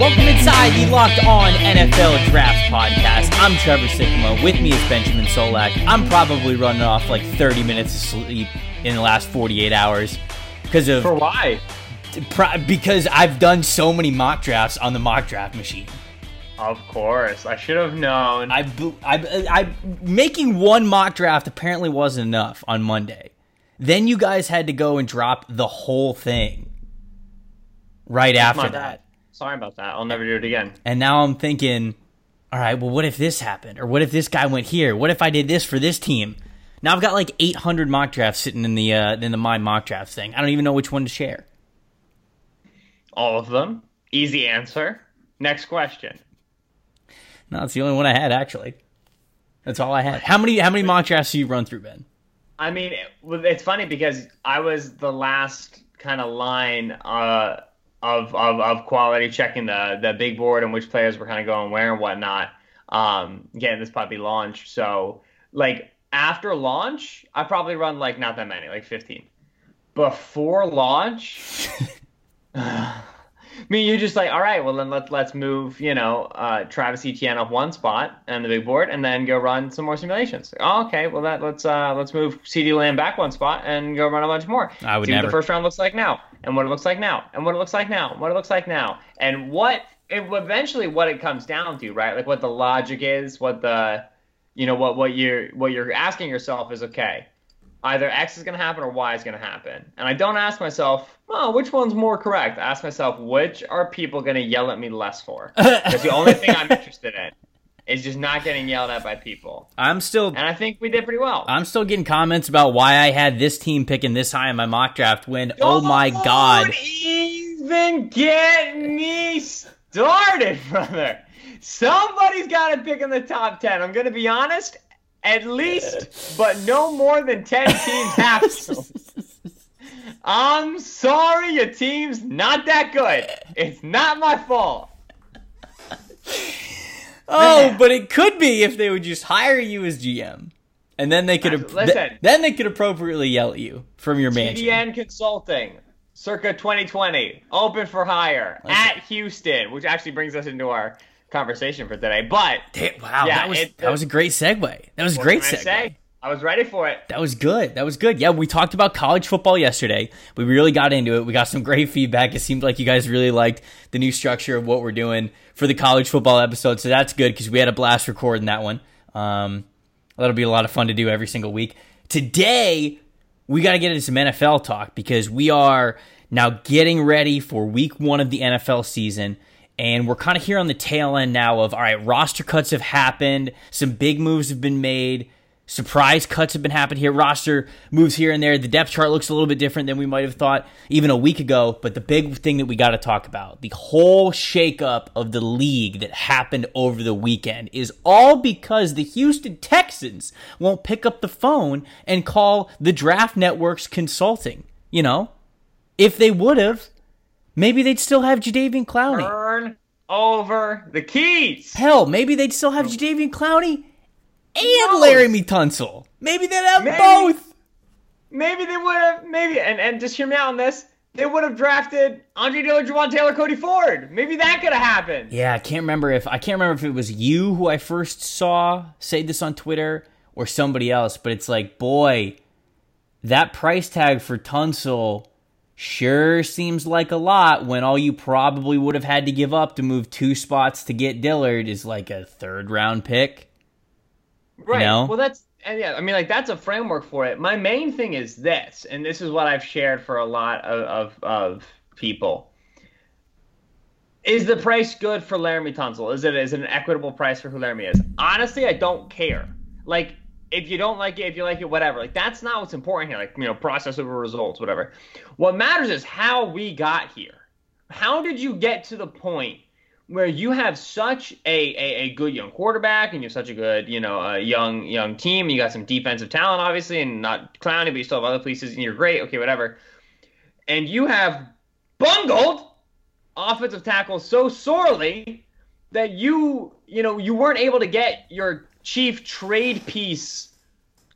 Welcome inside the Locked On NFL Draft Podcast. I'm Trevor Sikkema. With me is Benjamin Solak. I'm probably running off like 30 minutes of sleep in the last 48 hours because of For why? because I've done so many mock drafts on the mock draft machine. Of course, I should have known. I, I, I, making one mock draft apparently wasn't enough on Monday. Then you guys had to go and drop the whole thing right after that. Sorry about that. I'll never do it again. And now I'm thinking, all right, well, what if this happened? Or what if this guy went here? What if I did this for this team? Now I've got like 800 mock drafts sitting in the uh, in the my mock drafts thing. I don't even know which one to share. All of them. Easy answer. Next question. No, it's the only one I had actually. That's all I had. How many how many mock drafts do you run through, Ben? I mean, it- it's funny because I was the last kind of line uh, of, of of quality checking the the big board and which players were kind of going where and whatnot. Um, getting this puppy launched. So like after launch, I probably run like not that many, like fifteen. Before launch, mean, you're just like, all right, well then let's let's move, you know, uh, Travis Etienne up one spot on the big board, and then go run some more simulations. Oh, okay, well that let's uh, let's move CeeDee Lamb back one spot and go run a bunch more. I would See what the first round looks like now, and what it looks like now, and what it looks like now, and what it looks like now, and what it, eventually what it comes down to, right? Like what the logic is, what the, you know, what what you're what you're asking yourself is okay either X is going to happen or Y is going to happen. And I don't ask myself, oh, which one's more correct? I ask myself, which are people going to yell at me less for? Because the only thing I'm interested in is just not getting yelled at by people. I'm still And I think we did pretty well. I'm still getting comments about why I had this team picking this high in my mock draft when oh my Don't god. even get me started, brother. Somebody's got to pick in the top 10. I'm going to be honest. At least, but no more than 10 teams have to. I'm sorry, your team's not that good. It's not my fault. Oh, but it could be if they would just hire you as GM. And then they could ap- Listen. th- then they could appropriately yell at you from your mansion. TDN Consulting, circa 2020, open for hire at Houston, which actually brings us into our conversation for today. But Damn, wow, Yeah, that was it- that was a great segue. That was a great I segue. say? I was ready for it. That was good. That was good. Yeah, we talked about college football yesterday. We really got into it. We got some great feedback. It seemed like you guys really liked the new structure of what we're doing for the college football episode. So that's good because we had a blast recording that one. Um, that'll be a lot of fun to do every single week. Today, we got to get into some NFL talk because we are now getting ready for week one of the NFL season. And we're kind of here on the tail end now of all right, roster cuts have happened, some big moves have been made, surprise cuts have been happening here, roster moves here and there. The depth chart looks a little bit different than we might have thought even a week ago. But the big thing that we got to talk about, the whole shakeup of the league that happened over the weekend, is all because the Houston Texans won't pick up the phone and call the Draft Network's consulting. You know, if they would have, maybe they'd still have Jadeveon Clowney. Turn over the keys. Hell, maybe they'd still have Jadeveon Clowney and No. Laremy Tunsil. Maybe they'd have Maybe. both. Maybe they would have. Maybe and and just hear me out on this. They would have drafted Andre Dillard, Jawaan Taylor, Cody Ford. Maybe that could have happened. Yeah, I can't remember if I can't remember if it was you who I first saw say this on Twitter or somebody else, but it's like, boy, that price tag for Tunsil sure seems like a lot when all you probably would have had to give up to move two spots to get Dillard is like a third round pick. Right. know? Well, that's and yeah. I mean, like that's a framework for it. My main thing is this, and this is what I've shared for a lot of of, of people. Is the price good for Laremy Tunsil? Is it is it an equitable price for who Laremy is? Honestly, I don't care. Like, if you don't like it, if you like it, whatever. Like, that's not what's important here. Like, you know, process over results, whatever. What matters is how we got here. How did you get to the point where you have such a, a, a good young quarterback and you have such a good you know young young team you got some defensive talent obviously and not Clowney but you still have other pieces and you're great okay whatever and you have bungled offensive tackle so sorely that you you know you weren't able to get your chief trade piece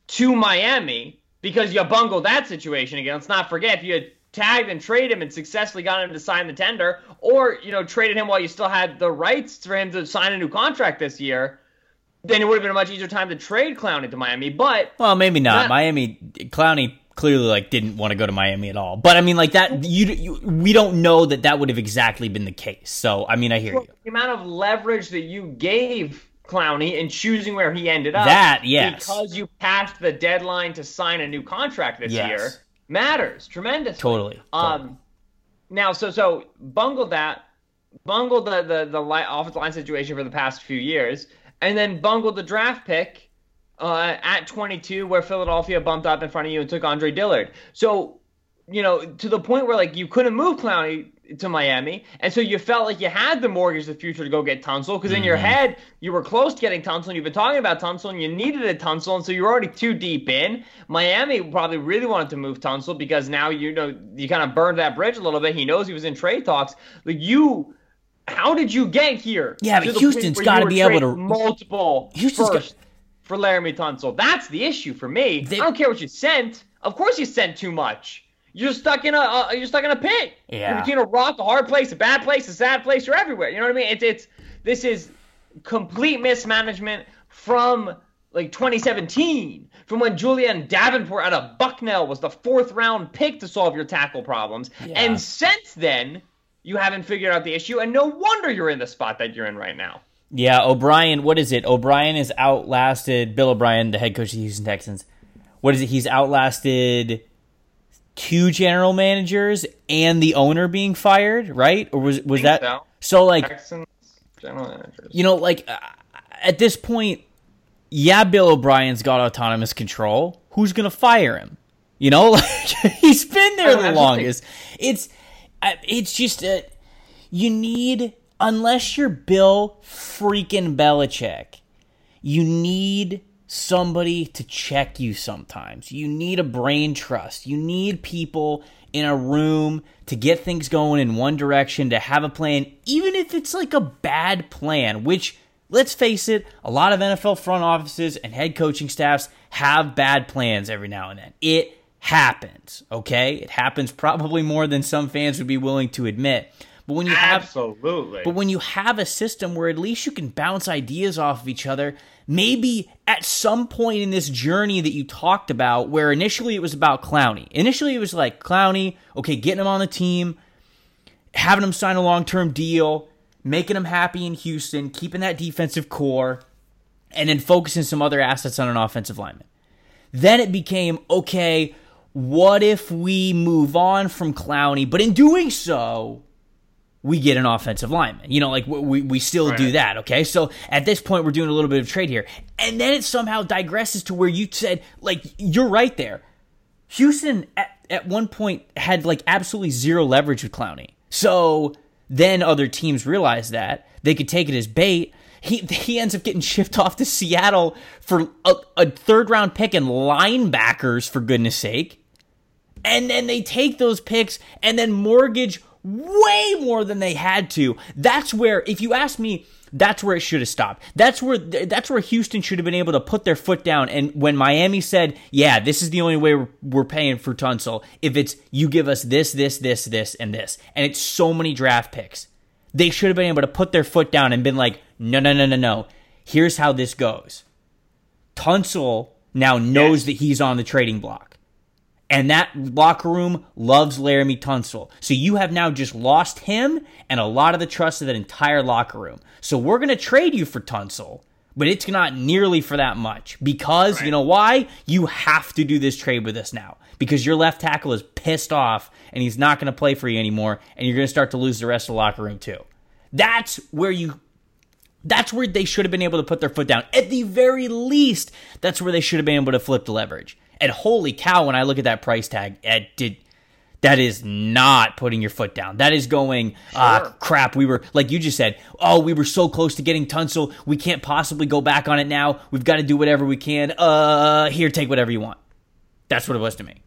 to Miami because you bungled that situation again. Let's not forget if you had tagged and traded him and successfully got him to sign the tender, or you know traded him while you still had the rights for him to sign a new contract this year, then it would have been a much easier time to trade Clowney to Miami. But well, maybe not. Miami Clowney clearly like didn't want to go to Miami at all. But I mean, like that, you, you, we don't know that that would have exactly been the case. So I mean, I hear well, you. The amount of leverage that you gave Clowney and choosing where he ended up, that yes, because you passed the deadline to sign a new contract this yes. year, matters tremendously. Totally. Um, totally. now, so so bungled that, bungled the the the line, offensive line situation for the past few years, and then bungled the draft pick uh, at 22, where Philadelphia bumped up in front of you and took Andre Dillard. So, you know, to the point where like you couldn't move Clowney to Miami, and so you felt like you had the mortgage the future to go get Tunsil because in mm-hmm. your head you were close to getting Tunsil. And you've been talking about Tunsil, and you needed a Tunsil, and so you're already too deep in. Miami probably really wanted to move Tunsil because now you know you kind of burned that bridge a little bit. He knows he was in trade talks. Like you how did you get here? Yeah, but Houston's got to be able to multiple Houston's first got... for Laremy Tunsil. That's the issue for me. They... I don't care what you sent. Of course, you sent too much. You're stuck in a uh, you're stuck in a pit. Yeah. You're between a rock, a hard place, a bad place, a sad place. You're everywhere. You know what I mean? It's it's this is complete mismanagement from like 2017, from when Julie'n Davenport out of Bucknell was the fourth round pick to solve your tackle problems, yeah. and since then you haven't figured out the issue, and no wonder you're in the spot that you're in right now. Yeah, O'Brien, what is it? O'Brien has outlasted Bill O'Brien, the head coach of the Houston Texans. What is it? He's outlasted two general managers and the owner being fired, right? Or was was that so. so like Texans general managers. You know, like uh, at this point, yeah, Bill O'Brien's got autonomous control. Who's to fire him? You know, like he's been there the longest. It's it's just a, you need unless you're Bill freaking Belichick, you need somebody to check you sometimes. You need a brain trust. You need people in a room to get things going in one direction, to have a plan, even if it's like a bad plan, which let's face it, a lot of NFL front offices and head coaching staffs have bad plans every now and then. It happens, okay? It happens probably more than some fans would be willing to admit. But when you have absolutely, but when you have a system where at least you can bounce ideas off of each other, maybe at some point in this journey that you talked about, where initially it was about Clowney. Initially it was like Clowney, okay, getting him on the team, having him sign a long term deal, making him happy in Houston, keeping that defensive core, and then focusing some other assets on an offensive lineman. Then it became okay what if we move on from Clowney, but in doing so, we get an offensive lineman. You know, like we, we still right. do that, okay? So at this point, we're doing a little bit of trade here. And then it somehow digresses to where you said, like, you're right there. Houston at, at one point had like absolutely zero leverage with Clowney. So then other teams realized that. They could take it as bait. He, he ends up getting shipped off to Seattle for a, a third round pick and linebackers, for goodness sake and then they take those picks and then mortgage way more than they had to. That's where, if you ask me, that's where it should have stopped. That's where that's where Houston should have been able to put their foot down. And when Miami said, "Yeah, this is the only way we're, we're paying for Tunsil, if it's you give us this, this, this, this, and this, and it's so many draft picks, they should have been able to put their foot down and been like, no, no, no, no, no. Here's how this goes. Tunsil now knows yes. that he's on the trading block. And that locker room loves Laremy Tunsil. So you have now just lost him and a lot of the trust of that entire locker room. So we're going to trade you for Tunsil, but it's not nearly for that much because right. you know why? You have to do this trade with us now because your left tackle is pissed off and he's not going to play for you anymore and you're going to start to lose the rest of the locker room too. That's where you that's where they should have been able to put their foot down. At the very least, that's where they should have been able to flip the leverage. And holy cow, when I look at that price tag, it did that is not putting your foot down. That is going, ah, sure. crap. We were, like you just said, oh, we were so close to getting Tunsil. We can't possibly go back on it now. We've got to do whatever we can. Uh, here, take whatever you want. That's what it was to me.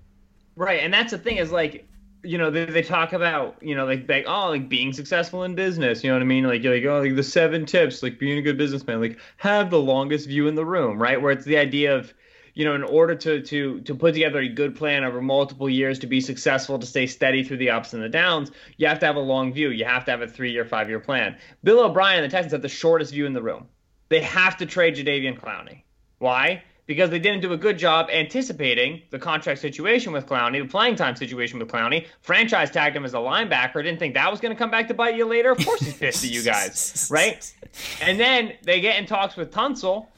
Right. And that's the thing is like, you know, they, they talk about, you know, like, like, oh, like being successful in business. You know what I mean? Like, you're like, oh, like the seven tips, like being a good businessman, like have the longest view in the room, right? Where it's the idea of, you know, in order to to to put together a good plan over multiple years to be successful, to stay steady through the ups and the downs, you have to have a long view. You have to have a three year, five year plan. Bill O'Brien the Texans have the shortest view in the room. They have to trade Jadeveon Clowney. Why? Because they didn't do a good job anticipating the contract situation with Clowney, the playing time situation with Clowney. Franchise tagged him as a linebacker. Didn't think that was going to come back to bite you later. Of course, he's pissed at you guys, right? And then they get in talks with Tunsil.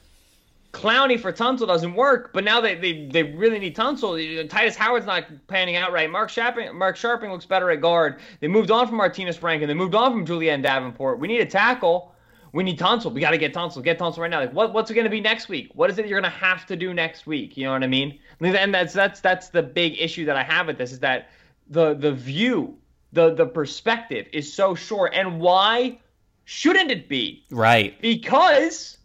Clowney for Tunsil doesn't work, but now they, they, they really need Tunsil. Tytus Howard's not panning out right. Mark Scharping, Mark Scharping looks better at guard. They moved on from Martinas Rankin. They moved on from Julie'n Davenport. We need a tackle. We need Tunsil. We got to get Tunsil. Get Tunsil right now. Like, what, what's it going to be next week? What is it you're going to have to do next week? You know what I mean? And that's that's that's the big issue that I have with this is that the the view, the the perspective is so short. And why shouldn't it be? Right. Because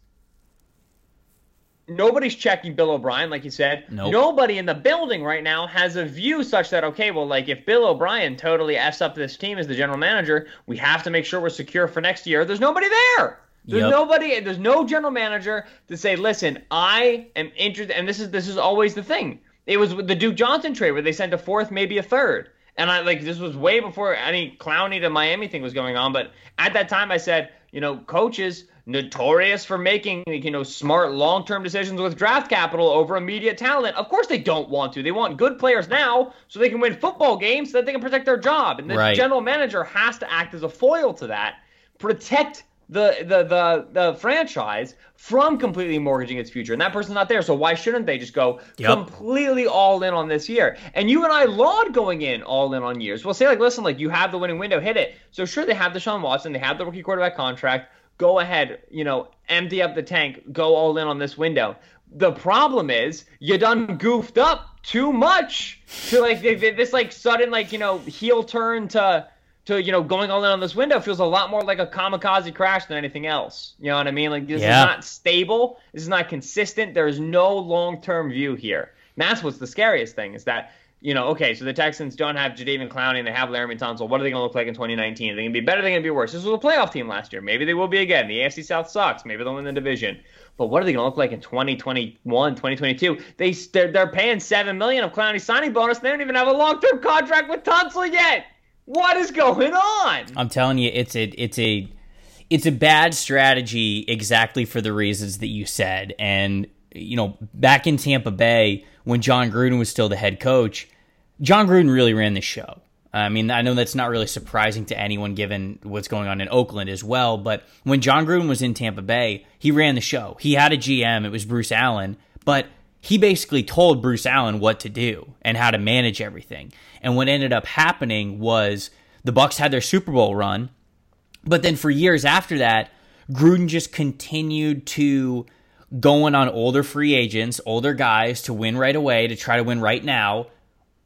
nobody's checking Bill O'Brien, like you said. Nope. Nobody in the building right now has a view such that okay, well, like if Bill O'Brien totally f's up this team as the general manager, we have to make sure we're secure for next year. There's nobody there. There's Yep. nobody. There's no general manager to say, listen, I am interested. And this is this is always the thing. It was with the Duke Johnson trade where they sent a fourth, maybe a third. And I like this was way before any Clowney to Miami thing was going on. But at that time, I said, you know, coaches notorious for making you know smart long-term decisions with draft capital over immediate talent. Of course, they don't want to. They want good players now so they can win football games so that they can protect their job. And the Right. general manager has to act as a foil to that, protect the the the the franchise from completely mortgaging its future. And that person's not there, so why shouldn't they just go Yep. completely all in on this year? And you and I laud going in all in on years. We'll say like, listen, like you have the winning window, hit it. So sure, they have the Deshaun Watson, they have the rookie quarterback contract. Go ahead, you know, empty up the tank, go all in on this window. The problem is you done goofed up too much to like th- th- this like sudden like you know heel turn to to you know going all in on this window feels a lot more like a kamikaze crash than anything else. You know what I mean? Like this Yeah. is not stable. This is not consistent. There is no long term view here. And that's what's the scariest thing is that you know okay, so the Texans don't have Jadeveon Clowney and they have Laremy Tunsil. What are they going to look like in 2019? Are they going to be better? Are they going to be worse? This was a playoff team last year. Maybe they will be again. The AFC South sucks. Maybe they'll win the division. But what are they going to look like in 2021, 2022? They they're, they're paying seven million of Clowney signing bonus. They don't even have a long term contract with Tunsil yet. What is going on? I'm telling you, it's a it's a it's a bad strategy exactly for the reasons that you said. And you know, back in Tampa Bay when Jon Gruden was still the head coach, Jon Gruden really ran the show. I mean, I know that's not really surprising to anyone given what's going on in Oakland as well. But when Jon Gruden was in Tampa Bay, he ran the show. He had a GM, it was Bruce Allen, but he basically told Bruce Allen what to do and how to manage everything. And what ended up happening was the Bucs had their Super Bowl run, but then for years after that, Gruden just continued to going on older free agents, older guys to win right away, to try to win right now.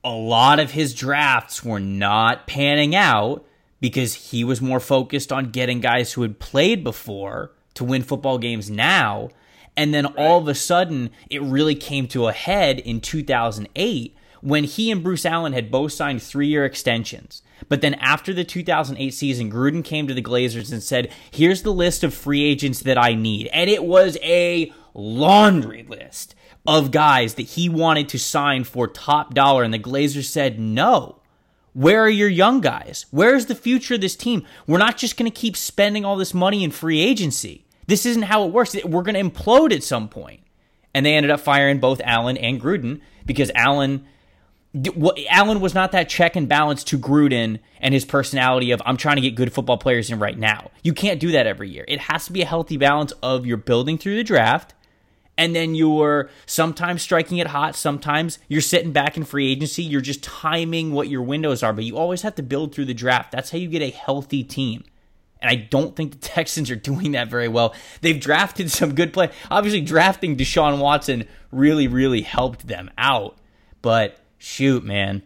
A lot of his drafts were not panning out because he was more focused on getting guys who had played before to win football games now. And then all of a sudden, it really came to a head in 2008 when he and Bruce Allen had both signed three year extensions. But then after the 2008 season, Gruden came to the Glazers and said, Here's the list of free agents that I need. And it was a laundry list of guys that he wanted to sign for top dollar. And the Glazers said, No. Where are your young guys? Where's the future of this team? We're not just going to keep spending all this money in free agency. This isn't how it works. We're going to implode at some point. And they ended up firing both Allen and Gruden because Allen Allen was not that check and balance to Gruden and his personality of I'm trying to get good football players in right now. You can't do that every year. It has to be a healthy balance of you're building through the draft and then you're sometimes striking it hot, sometimes you're sitting back in free agency, you're just timing what your windows are, but you always have to build through the draft. That's how you get a healthy team. And I don't think the Texans are doing that very well. They've drafted some good play. Obviously, drafting Deshaun Watson really, really helped them out. But shoot, man,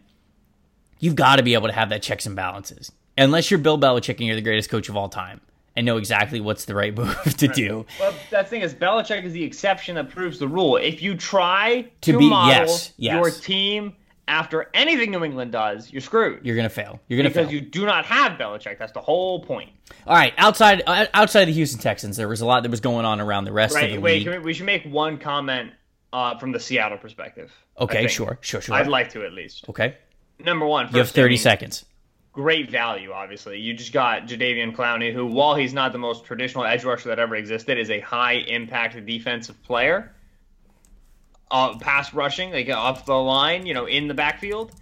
you've got to be able to have that checks and balances. Unless you're Bill Belichick and you're the greatest coach of all time and know exactly what's the right move to do. Well, that thing is, Belichick is the exception that proves the rule. If you try to, To be- model yes, yes. your team after anything New England does, you're screwed. You're gonna fail. You're gonna because fail. you do not have Belichick. That's the whole point. All right, outside uh, outside of the Houston Texans, there was a lot that was going on around the rest of the Wait, league. we, we should make one comment uh, from the Seattle perspective. Okay, sure, sure, sure. I'd like to at least. Okay. Number one, you have 30 I seconds. Great value, obviously. You just got Jadeveon Clowney, who, while he's not the most traditional edge rusher that ever existed, is a high impact defensive player. Uh, pass rushing, like off the line, you know, in the backfield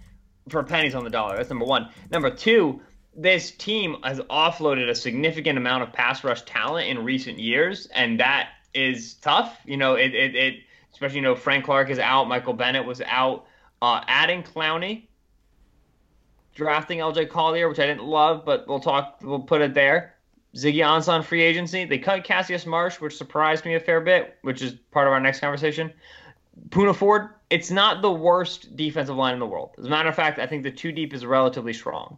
for pennies on the dollar. That's number one. Number two, this team has offloaded a significant amount of pass rush talent in recent years, and that is tough. You know, it, it, it especially, you know, Frank Clark is out, Michael Bennett was out. Uh, adding Clowney, drafting LJ Collier, which I didn't love, but we'll talk, we'll put it there. Ziggy Ansah free agency. They cut Cassius Marsh, which surprised me a fair bit, which is part of our next conversation. Poona Ford, it's not the worst defensive line in the world. As a matter of fact, I think the two deep is relatively strong.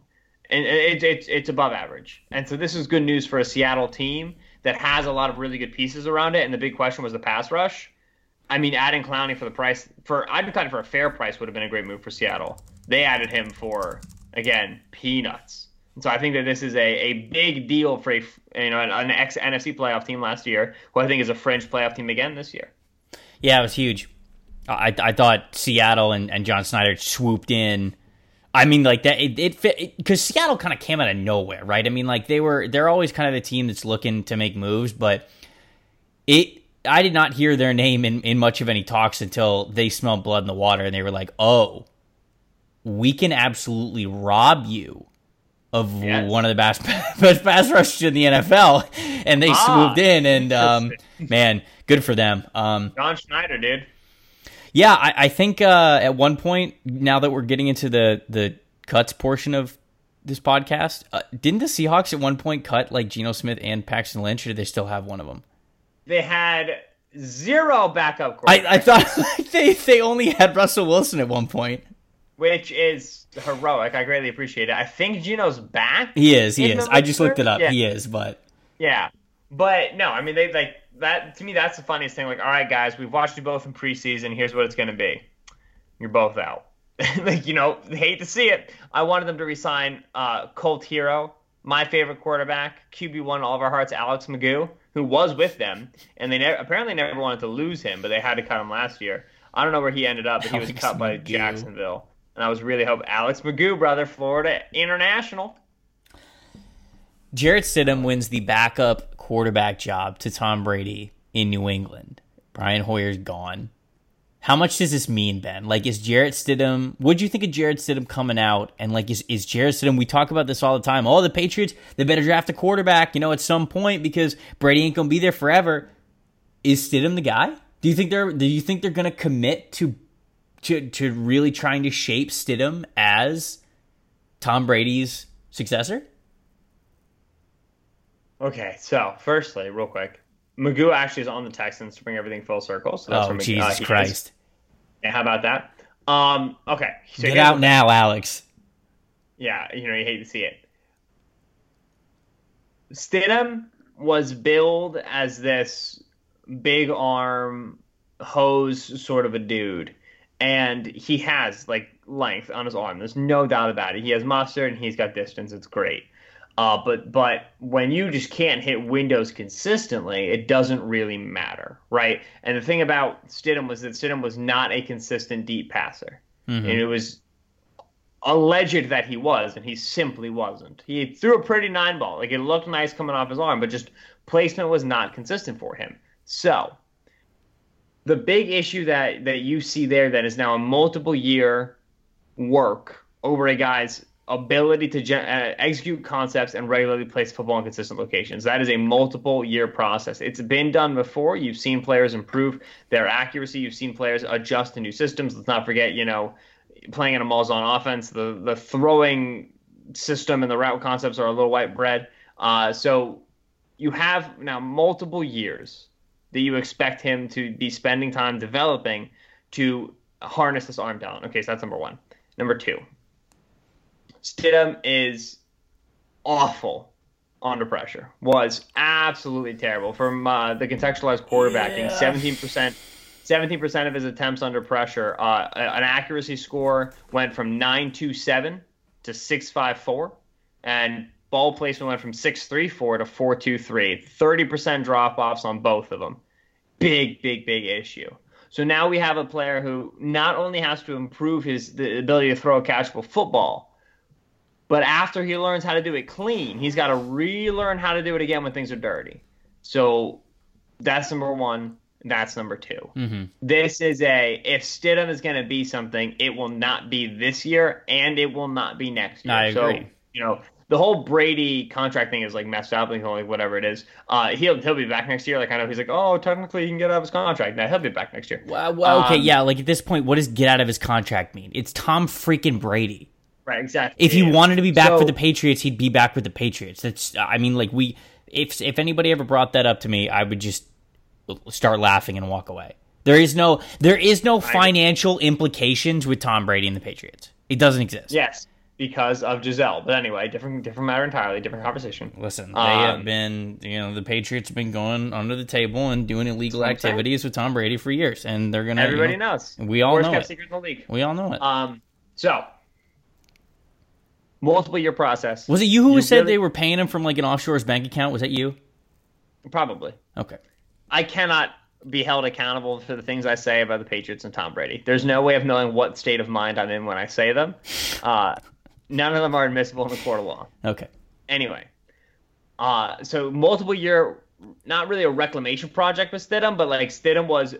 And it's it's it's above average. And so this is good news for a Seattle team that has a lot of really good pieces around it. And the big question was the pass rush. I mean, adding Clowney for the price for I'd be cutting for a fair price would have been a great move for Seattle. They added him for again peanuts. And so I think that this is a, a big deal for a you know an, an ex NFC playoff team last year, who I think is a fringe playoff team again this year. Yeah, it was huge. I I thought Seattle and, and John Schneider swooped in. I mean, like that. It, it fit because Seattle kind of came out of nowhere, right? I mean, like they were they're always kind of the team that's looking to make moves, but it. I did not hear their name in, in much of any talks until they smelled blood in the water and they were like, "Oh, we can absolutely rob you of yes. one of the best best pass rushers in the NFL," and they ah, swooped in, and um, man, good for them. Um, John Schneider, dude. Yeah, I, I think uh, at one point, now that we're getting into the the cuts portion of this podcast, uh, didn't the Seahawks at one point cut like Geno Smith and Paxton Lynch, or did they still have one of them? They had zero backup. I, I thought they they only had Russell Wilson at one point, which is heroic. I greatly appreciate it. I think Geno's back. He is. He is. I just looked it up. Yeah. He is, but yeah, but no, I mean they like that to me, that's the funniest thing. Like, all right, guys, we've watched you both in preseason. Here's what it's going to be. You're both out. like, you know, hate to see it. I wanted them to resign uh, Colt Hero, my favorite quarterback, QB one all of our hearts, Alex McGough, who was with them, and they ne- apparently never wanted to lose him, but they had to cut him last year. I don't know where he ended up, but he was cut by Jacksonville. And I was really hoping Alex McGough, brother, Florida International. Jarrett Stidham wins the backup quarterback job to Tom Brady in New England. Brian Hoyer's gone. How much does this mean, Ben? Like, is Jarrett Stidham? What do you think of Jarrett Stidham coming out? And like, is is Jarrett Stidham? We talk about this all the time. Oh, the Patriots they better draft a quarterback, you know, at some point because Brady ain't gonna be there forever. Is Stidham the guy? Do you think they're Do you think they're gonna commit to to to really trying to shape Stidham as Tom Brady's successor? Okay, so firstly, real quick, McGough actually is on the Texans to bring everything full circle. So that's oh, Jesus uh, Christ! Yeah, how about that? Um, okay, so get out now, Alex. Yeah, you know you hate to see it. Stidham was billed as this big arm hose sort of a dude, and he has like length on his arm. There's no doubt about it. He has mustard and he's got distance. It's great. Uh, but but when you just can't hit windows consistently, it doesn't really matter, right? And the thing about Stidham was that Stidham was not a consistent deep passer, mm-hmm. and it was alleged that he was, and he simply wasn't. He threw a pretty nine ball, like it looked nice coming off his arm, but just placement was not consistent for him. So the big issue that that you see there that is now a multiple year work over a guy's ability to gen- uh, execute concepts and regularly place football in consistent locations. That is a multiple year process. It's been done before. You've seen players improve their accuracy. You've seen players adjust to new systems. Let's not forget, you know, playing in a Malzahn offense, the the throwing system and the route concepts are a little white bread. Uh, so you have now multiple years that you expect him to be spending time developing to harness this arm talent. Okay, so that's number one. Number two, Stidham is awful under pressure. Was absolutely terrible from uh, the contextualized quarterbacking. Seventeen percent. 17% of his attempts under pressure. Uh, an accuracy score went from 927 to 654. And ball placement went from 634 to 423. 30% drop offs on both of them. Big, big, big issue. So now we have a player who not only has to improve his the ability to throw a catchable football, but after he learns how to do it clean, he's got to relearn how to do it again when things are dirty. So that's number one. That's number 2 Mm-hmm. This is a if Stidham is going to be something, it will not be this year, and it will not be next year. I agree. So you know the whole Brady contract thing is like messed up, and like whatever it is. Uh, he'll he'll be back next year. Like I know he's like, oh, technically he can get out of his contract. Now he'll be back next year. Well, well, okay, Um, yeah. Like at this point, what does get out of his contract mean? It's Tom freaking Brady. Right, exactly. If he Yeah. wanted to be back So- for the Patriots, he'd be back with the Patriots. That's, I mean, like we, if if anybody ever brought that up to me, I would just start laughing and walk away. There is no, there is no financial implications with Tom Brady and the Patriots. It doesn't exist. yes, because of Gisele. But anyway, different different matter entirely, different conversation. Listen, they Um, have been, you know, the Patriots have been going under the table and doing illegal That's what I'm saying. activities with Tom Brady for years, and they're gonna. you Everybody know, knows. We all Worst know kept it. secret in the league. We all know it. Um, so multiple year process. was it you who you said really- they were paying him from like an offshore's bank account? Was that you? Probably. Okay. I cannot be held accountable for the things I say about the Patriots and Tom Brady. There's no way of knowing what state of mind I'm in when I say them. Uh, none of them are admissible in the court of law. Okay. Anyway, uh, so multiple year, not really a reclamation project with Stidham, but like Stidham was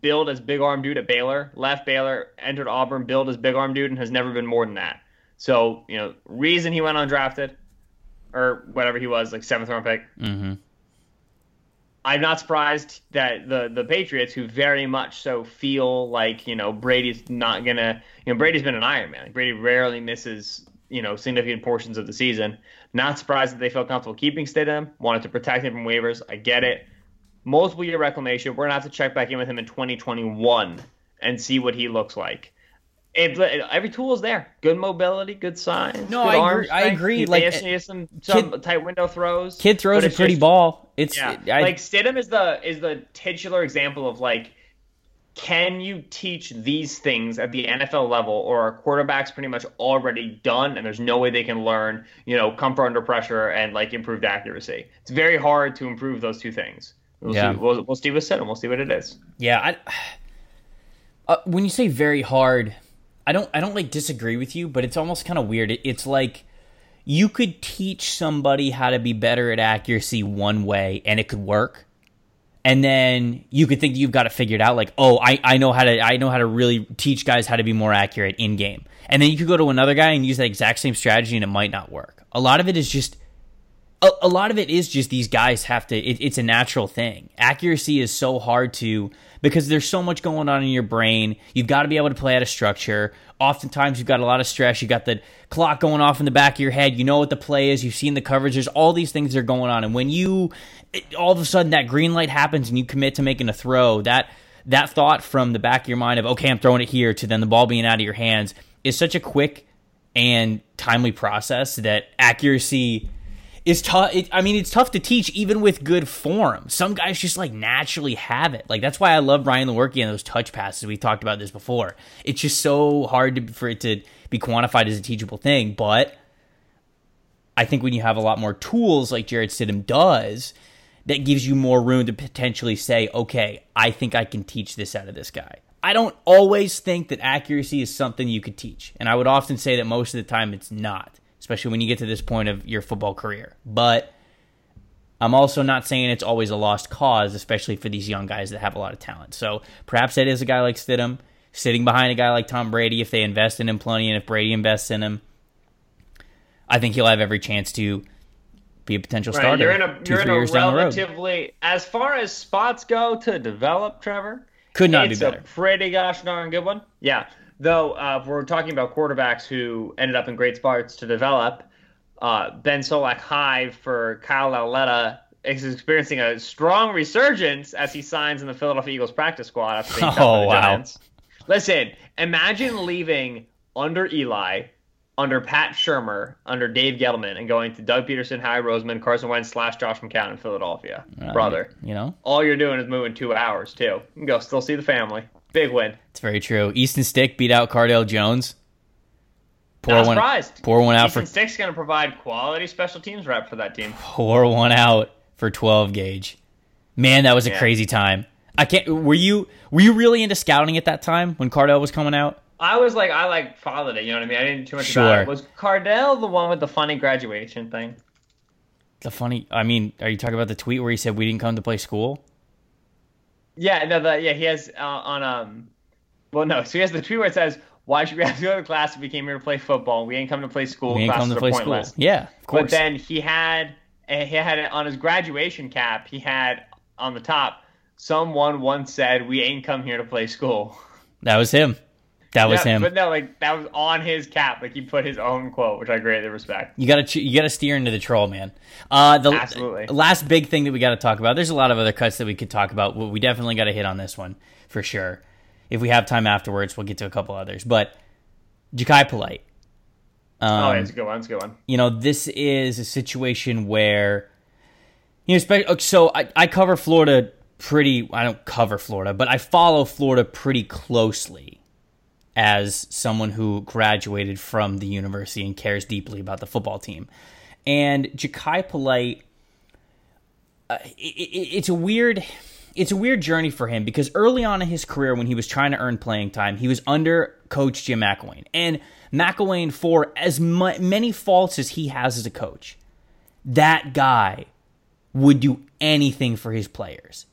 billed as big arm dude at Baylor, left Baylor, entered Auburn, billed as big arm dude, and has never been more than that. So you know, reason he went undrafted, or whatever he was, like seventh round pick. Mm-hmm. I'm not surprised that the the Patriots, who very much so feel like you know Brady's not gonna, you know Brady's been an Iron Man. Brady rarely misses you know significant portions of the season. Not surprised that they felt comfortable keeping Stidham. Wanted to protect him from waivers. I get it. Multiple year reclamation. We're gonna have to check back in with him in 2021 and see what he looks like. It, every tool is there. Good mobility, good size. No, good I arm agree- I agree, like, has some, some kid- tight window throws. Kid throws a pretty just- ball. It's yeah, I, like Stidham is the is the titular example of like, can you teach these things at the NFL level, or are quarterbacks pretty much already done, and there's no way they can learn, you know, comfort under pressure and like improved accuracy. It's very hard to improve those two things. We'll Yeah. see. We'll, we'll see with Stidham. We'll see what it is. yeah. I, uh, when you say very hard, I don't I don't like disagree with you, but it's almost kind of weird. It, it's like you could teach somebody how to be better at accuracy one way, and it could work. And then you could think you've got it figured out, like, oh, I, I know how to I know how to really teach guys how to be more accurate in game. And then you could go to another guy and use that exact same strategy, and it might not work. A lot of it is just a, a lot of it is just these guys have to it, it's a natural thing accuracy is so hard to because there's so much going on in your brain. You've got to be able to play out of structure. Oftentimes you've got a lot of stress. You got the clock going off in the back of your head. You know what the play is. You've seen the coverage. There's all these things that are going on. And when you it- all of a sudden that green light happens and you commit to making a throw that that thought from the back of your mind of okay i'm throwing it here to then the ball being out of your hands is such a quick and timely process that accuracy is tough. I mean, it's tough to teach even with good form. Some guys just like naturally have it. Like that's why I love Brian Lewerke and those touch passes. We talked about this before. It's just so hard to, for it to be quantified as a teachable thing. But I think when you have a lot more tools like Jarrett Stidham does, that gives you more room to potentially say, okay, I think I can teach this out of this guy. I don't always think that accuracy is something you could teach. And I would often say that most of the time it's not, especially when you get to this point of your football career. But I'm also not saying it's always a lost cause, especially for these young guys that have a lot of talent. So perhaps that is a guy like Stidham sitting behind a guy like Tom Brady if they invest in him plenty and if Brady invests in him. I think he'll have every chance to be a potential Right, starter you're in a two, you're in a years down the road. relatively as far as spots go to develop, Trevor. Could not be it's better. a pretty gosh darn good one. Yeah. Though uh, we're talking about quarterbacks who ended up in great spots to develop, uh, Ben Solak High for Kyle Lauletta is experiencing a strong resurgence as he signs in the Philadelphia Eagles practice squad after being Oh, the wow. Giants. Listen, imagine leaving under Eli, under Pat Shurmur, under Dave Gettleman, and going to Doug Pederson, Howie Roseman, Carson Wentz slash Josh McCown in Philadelphia. Uh, Brother, You know, all you're doing is moving two hours too. You can go still see the family. Big win. it's very true. Easton Stick beat out Cardale Jones. Pour Not one, surprised. pour one out Easton for Stick's going to provide quality special teams rep for that team. pour one out for 12 gauge. Man, that was a Yeah. crazy time. I can't. Were you were you really into scouting at that time when Cardale was coming out? I was like, I like followed it. You know what I mean? I didn't too much Sure. about it. Was Cardale the one with the funny graduation thing? The funny. I mean, are you talking about the tweet where he said we didn't come to play school? Yeah, no, the, yeah, he has uh, on um, well, no, so he has the tweet where it says, "Why should we have to go to class if we came here to play football? We ain't come to play school. We ain't come to play school. pointless." Yeah, of course. But then he had eh, he had it on his graduation cap. He had on the top, "Someone once said we ain't come here to play school." that was him. That was Yeah, him. But no, like that was on his cap. Like he put his own quote, which I greatly respect. You gotta you gotta steer into the troll, man. Uh, the Absolutely. last big thing that we got to talk about. There's a lot of other cuts that we could talk about. but We definitely got to hit on this one for sure. If we have time afterwards, we'll get to a couple others. But Jachai Polite. Um, oh, yeah, it's a good one. It's a good one. you know, this is a situation where, you know, spe- so I, I cover Florida pretty, I don't cover Florida, but I follow Florida pretty closely as someone who graduated from the university and cares deeply about the football team. And Jachai Polite, uh, it, it, it's a weird. It's a weird journey for him because early on in his career, when he was trying to earn playing time, he was under Coach Jim McElwain. And McElwain, for as mu- many faults as he has as a coach, that guy would do anything for his players.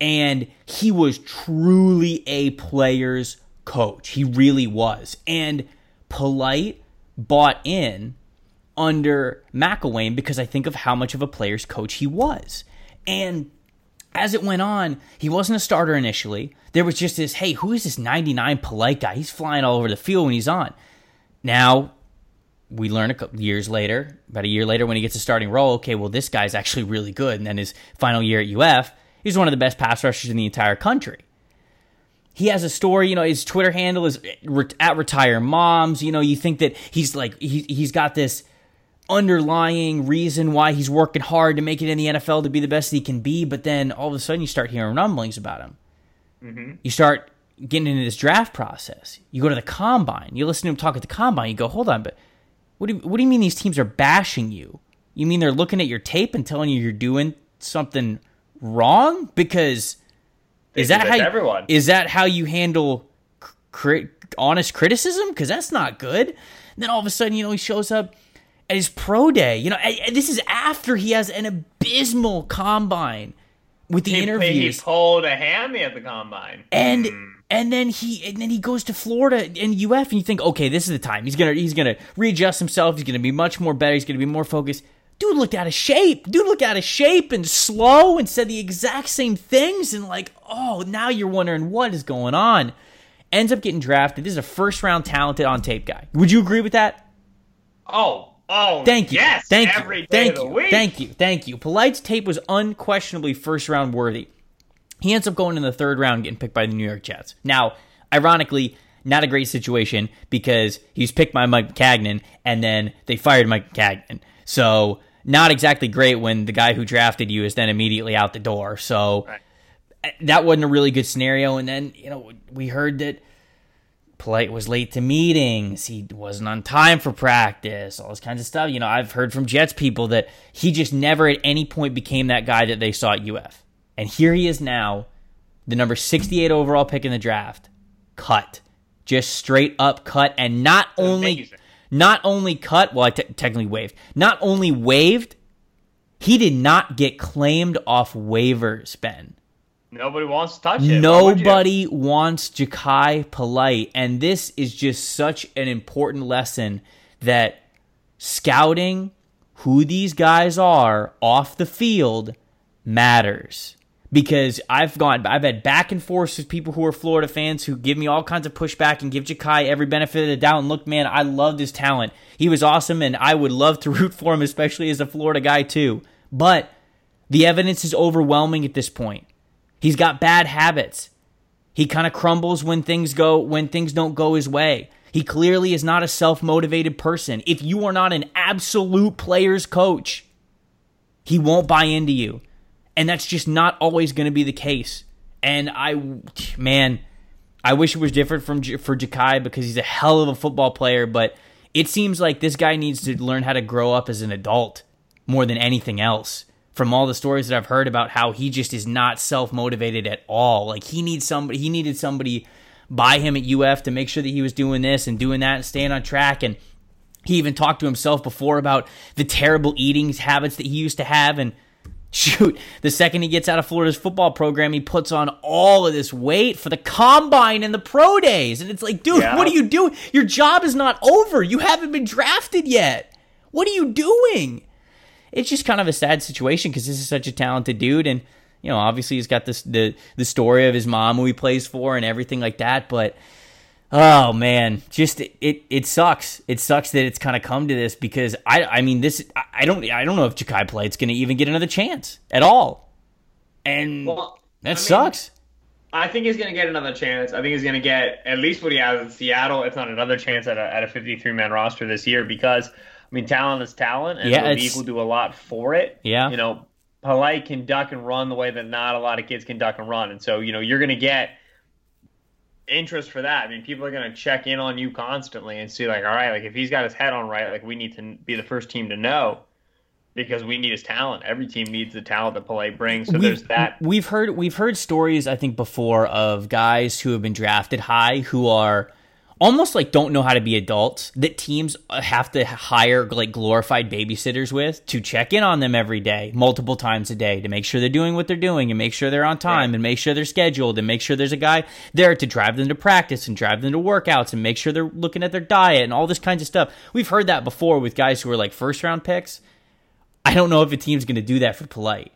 And he was truly a player's coach. He really was. And Polite bought in under McElwain because I think of how much of a player's coach he was. And as it went on, he wasn't a starter initially. There was just this, hey, who is this 99 polite guy? He's flying all over the field when he's on. Now, we learn a couple years later, about a year later, when he gets a starting role, okay, well, this guy's actually really good. And then his final year at UF, he's one of the best pass rushers in the entire country. He has a story, you know, his Twitter handle is at retire moms. You know, you think that he's like, he, he's got this underlying reason why he's working hard to make it in the NFL to be the best he can be, but then all of a sudden you start hearing rumblings about him. Mm-hmm. You start getting into this draft process. You go to the combine. You listen to him talk at the combine. You go, hold on, but what do you, what do you mean these teams are bashing you? You mean they're looking at your tape and telling you you're doing something wrong? Because is that that how you, everyone. is that how you handle cri- honest criticism? Because that's not good. And then all of a sudden, you know, he shows up at his pro day. You know, this is after he has an abysmal combine with the He, he interviews pulled a hammy at the combine. and Hmm. and then he and then he goes to Florida and UF and you think okay this is the time he's gonna he's gonna readjust himself he's gonna be much more better he's gonna be more focused dude looked out of shape dude looked out of shape and slow and said the exact same things and like oh now you're wondering what is going on ends up getting drafted this is a first round talented on tape guy would you agree with that Oh, oh, Thank you. Yes, Thank every you. day Thank of the you. week. Thank you. Thank you. Polite's tape was unquestionably first round worthy. He ends up going in the third round, getting picked by the New York Jets. Now, ironically, not a great situation because he was picked by Mike Maccagnan, and then they fired Mike Maccagnan. So, not exactly great when the guy who drafted you is then immediately out the door. So, Right. Eh, that wasn't a really good scenario. And then, you know, we heard that Polite was late to meetings. He wasn't on time for practice, all this kinds of stuff. You know, I've heard from Jets people that he just never at any point became that guy that they saw at UF. And here he is now, the number 68 overall pick in the draft, cut. Just straight up cut. And not only Amazing. Not only cut, well, I te- technically waived. Not only waived, he did not get claimed off waivers, Ben. Nobody wants to touch it. Why would you? Nobody wants Jachai Polite, and this is just such an important lesson that scouting who these guys are off the field matters. Because I've gone, I've had back and forth with people who are Florida fans who give me all kinds of pushback and give Jachai every benefit of the doubt. And look, man, I loved his talent. He was awesome, and I would love to root for him, especially as a Florida guy too. But the evidence is overwhelming at this point. He's got bad habits. He kind of crumbles when things go when things don't go his way. He clearly is not a self-motivated person. If you are not an absolute player's coach, he won't buy into you. And that's just not always going to be the case. And I man, I wish it was different from for Jachai because he's a hell of a football player, but it seems like this guy needs to learn how to grow up as an adult more than anything else from all the stories that I've heard about how he just is not self motivated at all. Like he needs somebody, he needed somebody by him at UF to make sure that he was doing this and doing that and staying on track. And he even talked to himself before about the terrible eating habits that he used to have. And shoot, the second he gets out of Florida's football program, he puts on all of this weight for the combine and the pro days. And it's like, dude, yeah. what are you doing? Your job is not over. You haven't been drafted yet. What are you doing? It's just kind of a sad situation because this is such a talented dude. And, you know, obviously he's got this the the story of his mom who he plays for and everything like that. But Oh man, just it, it, it sucks. It sucks that it's kind of come to this because I I mean this I don't I don't know if Jachai Polite's going to even get another chance at all, and well, that I sucks. Mean, I think he's going to get another chance. I think he's going to get at least what he has in Seattle, if not another chance at a, at a 53 man roster this year because I mean talent is talent, and yeah, the league will do a lot for it. Yeah, you know, Polite can duck and run the way that not a lot of kids can duck and run, and so you know you're going to get interest for that. I mean, people are going to check in on you constantly and see, like, all right, like if he's got his head on right, like we need to be the first team to know because we need his talent. Every team needs the talent that Polite brings. So we've, there's that. We've heard we've heard stories I think before of guys who have been drafted high who are almost like don't know how to be adults that teams uh, have to hire like glorified babysitters with to check in on them every day, multiple times a day to make sure they're doing what they're doing and make sure they're on time right. and make sure they're scheduled and make sure there's a guy there to drive them to practice and drive them to workouts and make sure they're looking at their diet and all this kinds of stuff. We've heard that before with guys who are like first round picks. I don't know if a team's going to do that for Polite,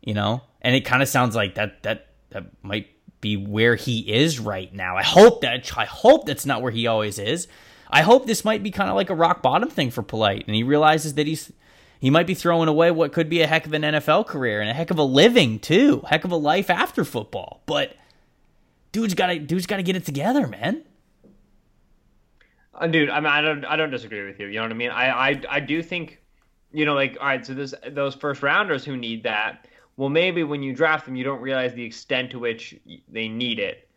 you know? And it kind of sounds like that that that might be where he is right now. I hope that I hope that's not where he always is. I hope this might be kind of like a rock bottom thing for Polite, and he realizes that he's he might be throwing away what could be a heck of an NFL career and a heck of a living too, heck of a life after football. But dude's got to dude's got to get it together, man. Uh, dude, I mean, I don't I don't disagree with you. You know what I mean? I I I do think, you know, like all right, so this those first rounders who need that well, maybe when you draft them, you don't realize the extent to which they need it.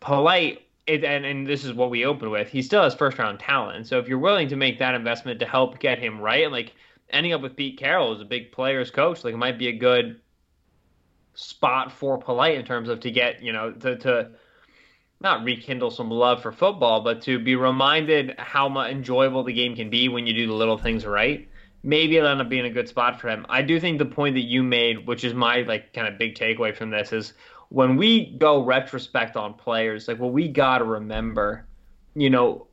Polite, it, and, and this is what we open with, he still has first round talent. So if you're willing to make that investment to help get him right, like ending up with Pete Carroll as a big players coach, like it might be a good spot for Polite in terms of to get, you know, to, to not rekindle some love for football, but to be reminded how much enjoyable the game can be when you do the little things right maybe it'll end up being a good spot for him. I do think the point that you made, which is my like kind of big takeaway from this, is when we go retrospect on players, like what we gotta remember, you know,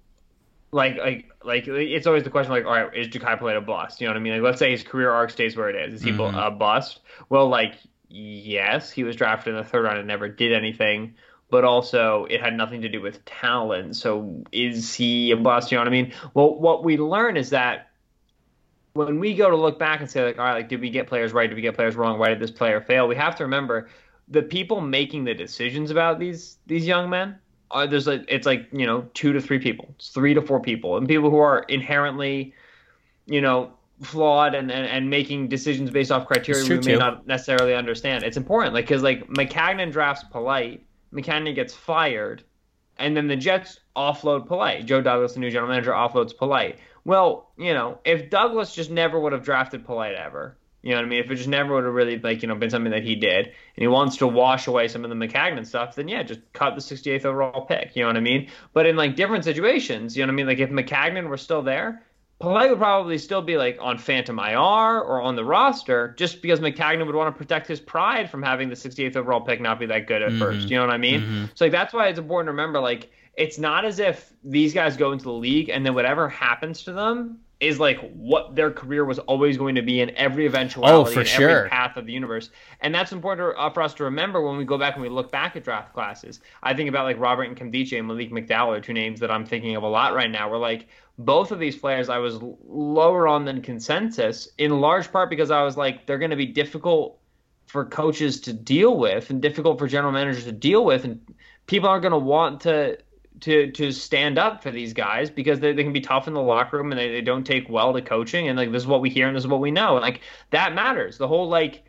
like like like it's always the question like, all right, is Jachai Polite a bust? You know what I mean? Like let's say his career arc stays where it is. Is he mm-hmm. a bust? Well, like yes, he was drafted in the third round and never did anything. But also, it had nothing to do with talent. So, is he a bust? You know what I mean? Well, what we learn is that when we go to look back and say like, all right, like, did we get players right? Did we get players wrong? Why did this player fail? We have to remember the people making the decisions about these these young men are there's like it's like you know two to three people, it's three to four people, and people who are inherently, you know, flawed and, and, and making decisions based off criteria we may too. not necessarily understand. It's important, like because like Maccagnan drafts Polite, Maccagnan gets fired, and then the Jets offload Polite. Joe Douglas, the new general manager, offloads Polite. Well, you know, if Douglas just never would have drafted Polite ever, you know what I mean? If it just never would have really like you know been something that he did, and he wants to wash away some of the Maccagnan stuff, then yeah, just cut the 68th overall pick. You know what I mean? But in like different situations, you know what I mean? Like if Maccagnan were still there, Polite would probably still be like on Phantom IR or on the roster, just because Maccagnan would want to protect his pride from having the 68th overall pick not be that good at mm-hmm. first. You know what I mean? Mm-hmm. So like that's why it's important to remember like it's not as if these guys go into the league and then whatever happens to them is like what their career was always going to be in every eventuality, oh, for in sure. every path of the universe. And that's important uh, for us to remember when we go back and we look back at draft classes. I think about like Robert and Nkemdiche and Malik McDowell, two names that I'm thinking of a lot right now. We're like both of these players I was lower on than consensus, in large part because I was like they're going to be difficult for coaches to deal with and difficult for general managers to deal with, and people aren't going to want to to to stand up for these guys because they, they can be tough in the locker room and they, they don't take well to coaching. And like this is what we hear and this is what we know. And like that matters. The whole like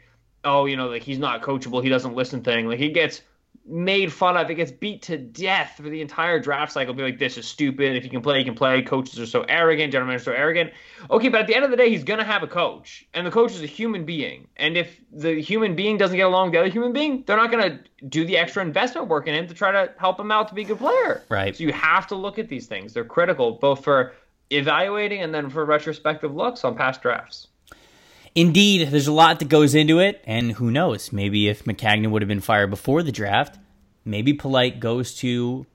oh you know like he's not coachable. He doesn't listen thing. Like he gets made fun of. It gets beat to death for the entire draft cycle. Be like, this is stupid. If you can play, you can play. Coaches are so arrogant. Gentlemen are so arrogant. Okay, but at the end of the day, he's gonna have a coach, and the coach is a human being. And if the human being doesn't get along with the other human being, they're not gonna do the extra investment work in him to try to help him out to be a good player. Right. So you have to look at these things. They're critical both for evaluating and then for retrospective looks on past drafts. Indeed, there's a lot that goes into it, and who knows? Maybe if Maccagnan would have been fired before the draft, maybe Polite goes to,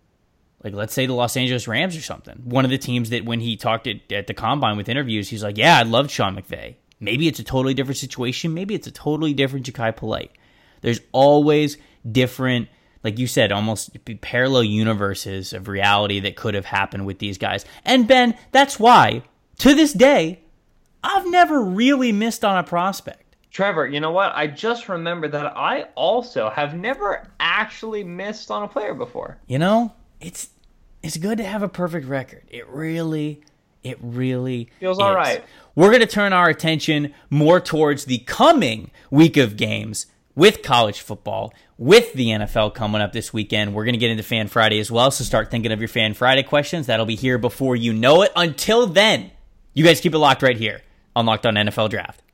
like, let's say the Los Angeles Rams or something. One of the teams that when he talked at, at the combine with interviews, he's like, "Yeah, I loved Sean McVay." Maybe it's a totally different situation. Maybe it's a totally different Jachai Polite. There's always different, like you said, almost parallel universes of reality that could have happened with these guys. And Ben, that's why to this day I've never really missed on a prospect. Trevor, you know what? I just remembered that I also have never actually missed on a player before. You know, it's it's good to have a perfect record. It really it really feels is. all right. We're going to turn our attention more towards the coming week of games with college football, with the NFL coming up this weekend. We're going to get into Fan Friday as well, so start thinking of your Fan Friday questions. That'll be here before you know it. Until then, you guys keep it locked right here on Locked On NFL Draft.